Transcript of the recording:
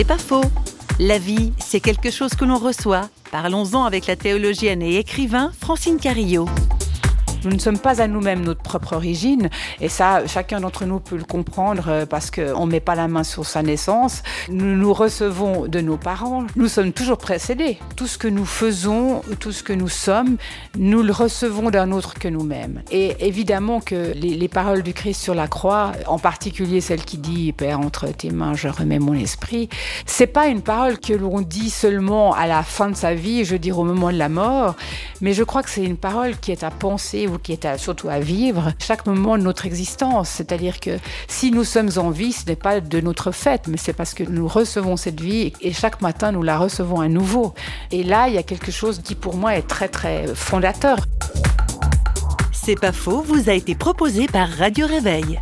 C'est pas faux. La vie, c'est quelque chose que l'on reçoit. Parlons-en avec la théologienne et écrivain Francine Carillo. Nous ne sommes pas à nous-mêmes notre propre origine, et ça, chacun d'entre nous peut le comprendre euh, parce qu'on ne met pas la main sur sa naissance. Nous nous recevons de nos parents. Nous sommes toujours précédés. Tout ce que nous faisons, tout ce que nous sommes, nous le recevons d'un autre que nous-mêmes. Et évidemment que les, les, paroles du Christ sur la croix, en particulier celle qui dit Père, entre tes mains, je remets mon esprit, c'est pas une parole que l'on dit seulement à la fin de sa vie, je veux dire au moment de la mort, mais je crois que c'est une parole qui est à penser qui est surtout à vivre chaque moment de notre existence. C'est-à-dire que si nous sommes en vie, ce n'est pas de notre fait, mais c'est parce que nous recevons cette vie et chaque matin nous la recevons à nouveau. Et là, il y a quelque chose qui pour moi est très très fondateur. C'est pas faux, vous a été proposé par Radio Réveil.